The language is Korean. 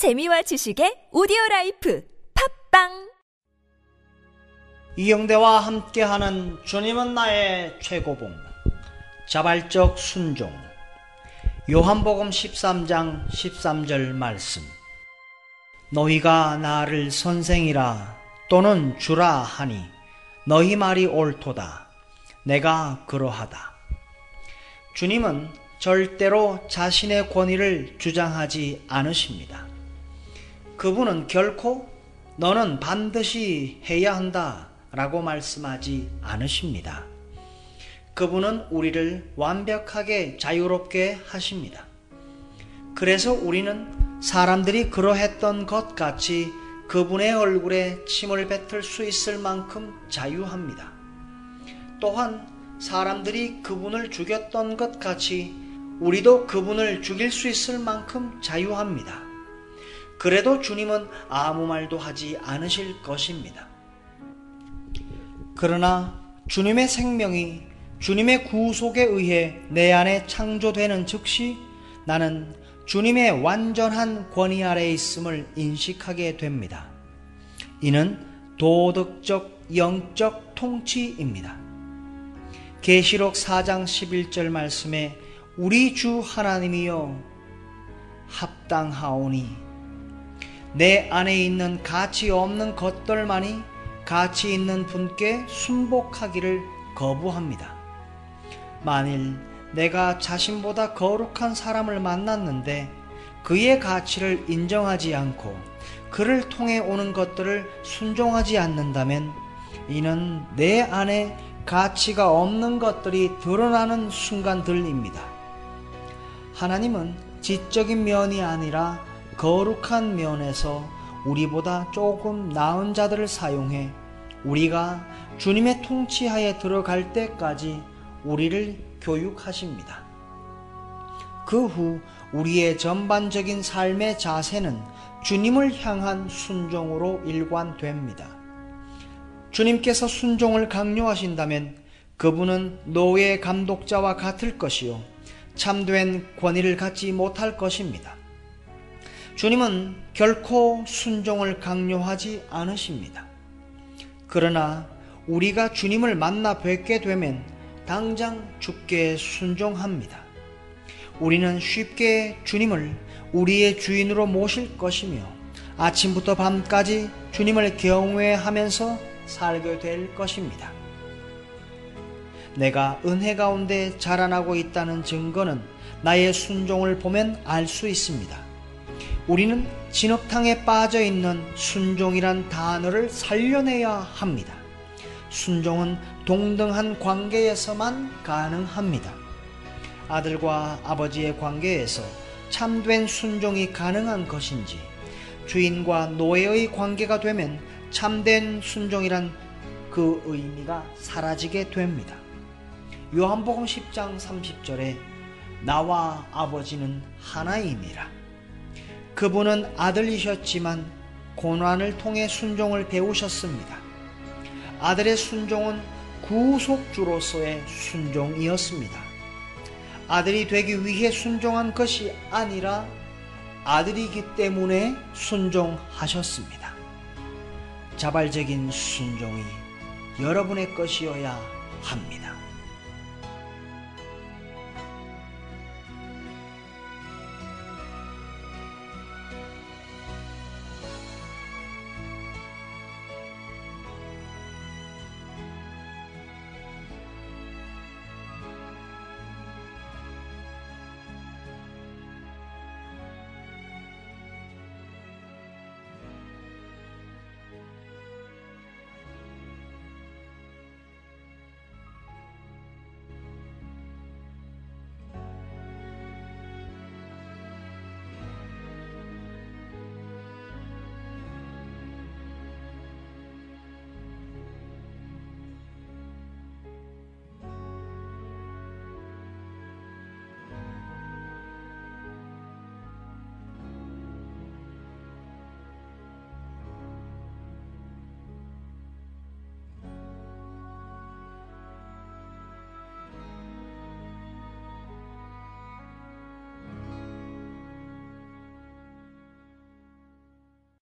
재미와 지식의 오디오 라이프 팟빵! 이영대와 함께하는 주님은 나의 최고봉 자발적 순종. 요한복음 13장 13절 말씀. 너희가 나를 선생이라 또는 주라 하니 너희 말이 옳도다. 내가 그러하다. 주님은 절대로 자신의 권위를 주장하지 않으십니다. 그분은 결코 너는 반드시 해야 한다 라고 말씀하지 않으십니다. 그분은 우리를 완벽하게 자유롭게 하십니다. 그래서 우리는 사람들이 그러했던 것 같이 그분의 얼굴에 침을 뱉을 수 있을 만큼 자유합니다. 또한 사람들이 그분을 죽였던 것 같이 우리도 그분을 죽일 수 있을 만큼 자유합니다. 그래도 주님은 아무 말도 하지 않으실 것입니다. 그러나 주님의 생명이 주님의 구속에 의해 내 안에 창조되는 즉시 나는 주님의 완전한 권위 아래에 있음을 인식하게 됩니다. 이는 도덕적 영적 통치입니다. 계시록 4장 11절 말씀에 우리 주 하나님이여 합당하오니 내 안에 있는 가치 없는 것들만이 가치 있는 분께 순복하기를 거부합니다. 만일 내가 자신보다 거룩한 사람을 만났는데 그의 가치를 인정하지 않고 그를 통해 오는 것들을 순종하지 않는다면 이는 내 안에 가치가 없는 것들이 드러나는 순간들입니다. 하나님은 지적인 면이 아니라 거룩한 면에서 우리보다 조금 나은 자들을 사용해 우리가 주님의 통치하에 들어갈 때까지 우리를 교육하십니다. 그 후 우리의 전반적인 삶의 자세는 주님을 향한 순종으로 일관됩니다. 주님께서 순종을 강요하신다면 그분은 노예 감독자와 같을 것이요. 참된 권위를 갖지 못할 것입니다. 주님은 결코 순종을 강요하지 않으십니다. 그러나 우리가 주님을 만나 뵙게 되면 당장 죽게 순종합니다. 우리는 쉽게 주님을 우리의 주인으로 모실 것이며 아침부터 밤까지 주님을 경외하면서 살게 될 것입니다. 내가 은혜 가운데 자라나고 있다는 증거는 나의 순종을 보면 알 수 있습니다. 우리는 진흙탕에 빠져 있는 순종이란 단어를 살려내야 합니다. 순종은 동등한 관계에서만 가능합니다. 아들과 아버지의 관계에서 참된 순종이 가능한 것인지, 주인과 노예의 관계가 되면 참된 순종이란 그 의미가 사라지게 됩니다. 요한복음 10장 30절에 나와 아버지는 하나이니라. 그분은 아들이셨지만 고난을 통해 순종을 배우셨습니다. 아들의 순종은 구속주로서의 순종이었습니다. 아들이 되기 위해 순종한 것이 아니라 아들이기 때문에 순종하셨습니다. 자발적인 순종이 여러분의 것이어야 합니다.